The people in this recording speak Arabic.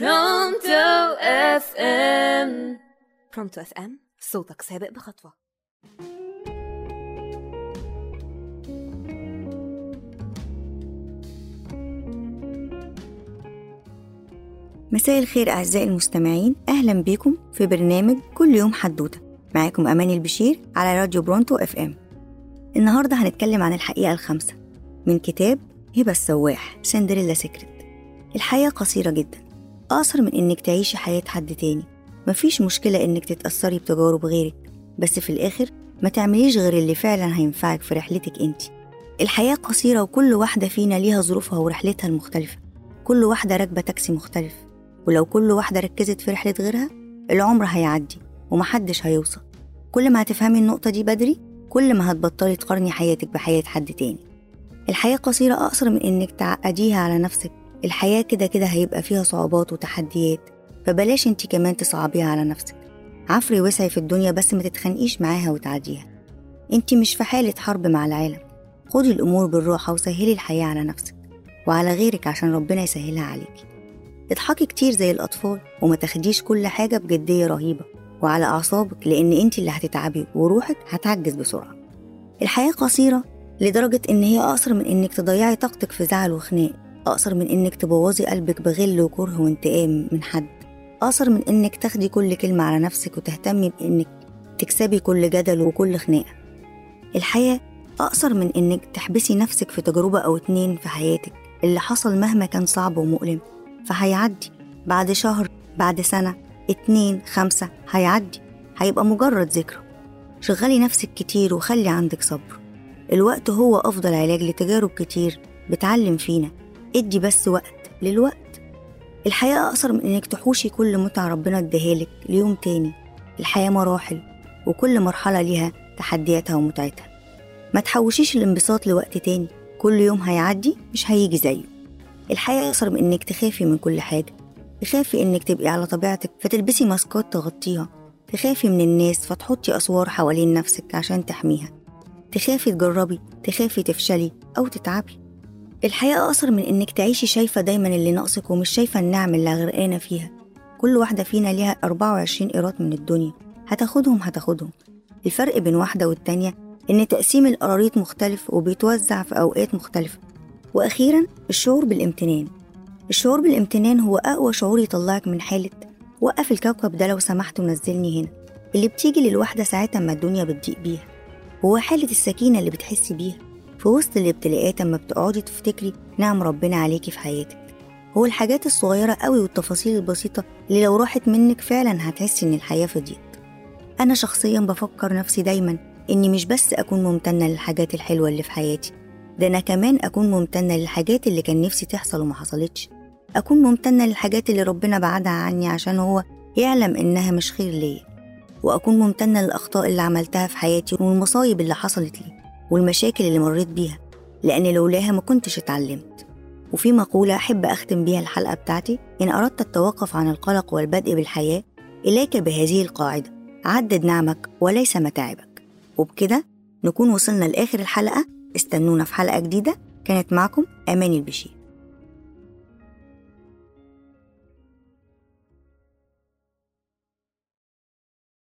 Pronto FM Pronto FM صوتك سابق بخطوة. مساء الخير أعزائي المستمعين أهلا بيكم في برنامج كل يوم حدوتة. معاكم أماني البشير على راديو Pronto FM النهاردة هنتكلم عن الحقيقة الخامسة من كتاب هبة السواح سندريلا سيكريت الحياة قصيرة جدا. أقصر من إنك تعيشي حياة حد تاني. مفيش مشكلة إنك تتأثري بتجارب غيرك بس في الآخر ما تعمليش غير اللي فعلا هينفعك في رحلتك أنت. الحياة قصيرة وكل واحدة فينا ليها ظروفها ورحلتها المختلفة. كل واحدة راكبة تاكسي مختلف ولو كل واحدة ركزت في رحلة غيرها العمر هيعدي ومحدش هيوصل. كل ما هتفهمي النقطة دي بدري كل ما هتبطلي تقارني حياتك بحياة حد تاني. الحياة قصيرة أقصر من إنك تعقديها على نفسك الحياة كده كده هيبقى فيها صعوبات وتحديات فبلاش انت كمان تصعبيها على نفسك. عفري وسعي في الدنيا بس ما تتخانقيش معاها وتعديها. انت مش في حالة حرب مع العالم. خدي الأمور بالراحة وسهلي الحياة على نفسك وعلى غيرك عشان ربنا يسهلها عليكي. اضحكي كتير زي الأطفال وما تاخديش كل حاجة بجدية رهيبة وعلى أعصابك لأن انت اللي هتتعبي وروحك هتعجز بسرعة. الحياة قصيرة لدرجة إن هي أقصر من إنك تضيعي طاقتك في زعل وخناق. أقصر من إنك تبوظي قلبك بغل وكره وانتقام من حد. أقصر من إنك تاخدي كل كلمة على نفسك وتهتمي بإنك تكسبي كل جدل وكل خناقة. الحياة أقصر من إنك تحبسي نفسك في تجربة أو اتنين في حياتك. اللي حصل مهما كان صعب ومؤلم فهيعدي. بعد شهر بعد سنة اتنين خمسة هيعدي. هيبقى مجرد ذكرى. شغلي نفسك كتير وخلي عندك صبر. الوقت هو أفضل علاج لتجارب كتير بتعلم فينا. ادي بس وقت للوقت. الحياة أقصر من إنك تحوشي كل متعة ربنا اداهالك ليوم تاني. الحياة مراحل وكل مرحلة ليها تحدياتها ومتعتها. ما تحوشيش الانبساط لوقت تاني. كل يوم هيعدي مش هيجي زيه. الحياة أقصر من إنك تخافي من كل حاجة. تخافي إنك تبقي على طبيعتك فتلبسي ماسكات تغطيها. تخافي من الناس فتحطي أسوار حوالين نفسك عشان تحميها. تخافي تجربي تخافي تفشلي أو تتعبي. الحياة أقصر من إنك تعيشي شايفة دايما اللي ناقصك ومش شايفة النعم اللي غرقانة فيها. كل واحدة فينا ليها 24 قيراط من الدنيا. هتاخدهم؟ هتاخدهم. الفرق بين واحدة والتانية إن تقسيم القراريط مختلف وبيتوزع في أوقات مختلفة. وأخيرا الشعور بالامتنان. الشعور بالامتنان هو أقوى شعور يطلعك من حالة وقف الكوكب ده لو سمحت ونزلني هنا. اللي بتيجي للواحدة ساعتها ما الدنيا بتضيق بيها. هو حالة السكينة اللي بتحسي بيها. في وسط الابتلاءات اما بتقعدي تفتكري نعم ربنا عليكي في حياتك. هو الحاجات الصغيرة قوي والتفاصيل البسيطة اللي لو راحت منك فعلا هتحسي إن الحياة فضيت. أنا شخصيا بفكر نفسي دايما إني مش بس أكون ممتنة للحاجات الحلوة اللي في حياتي ده أنا كمان أكون ممتنة للحاجات اللي كان نفسي تحصل وما حصلتش. أكون ممتنة للحاجات اللي ربنا بعدها عني عشان هو يعلم إنها مش خير ليا. وأكون ممتنة للأخطاء اللي عملتها في حياتي والمصايب اللي حصلت لي. والمشاكل اللي مريت بيها لأن لولاها ما كنتش اتعلمت. وفي مقولة أحب أختم بيها الحلقة بتاعتي إن أردت التوقف عن القلق والبدء بالحياة إليك بهذه القاعدة عدد نعمك وليس متاعبك. وبكده نكون وصلنا لآخر الحلقة. استنونا في حلقة جديدة. كانت معكم أماني البشير.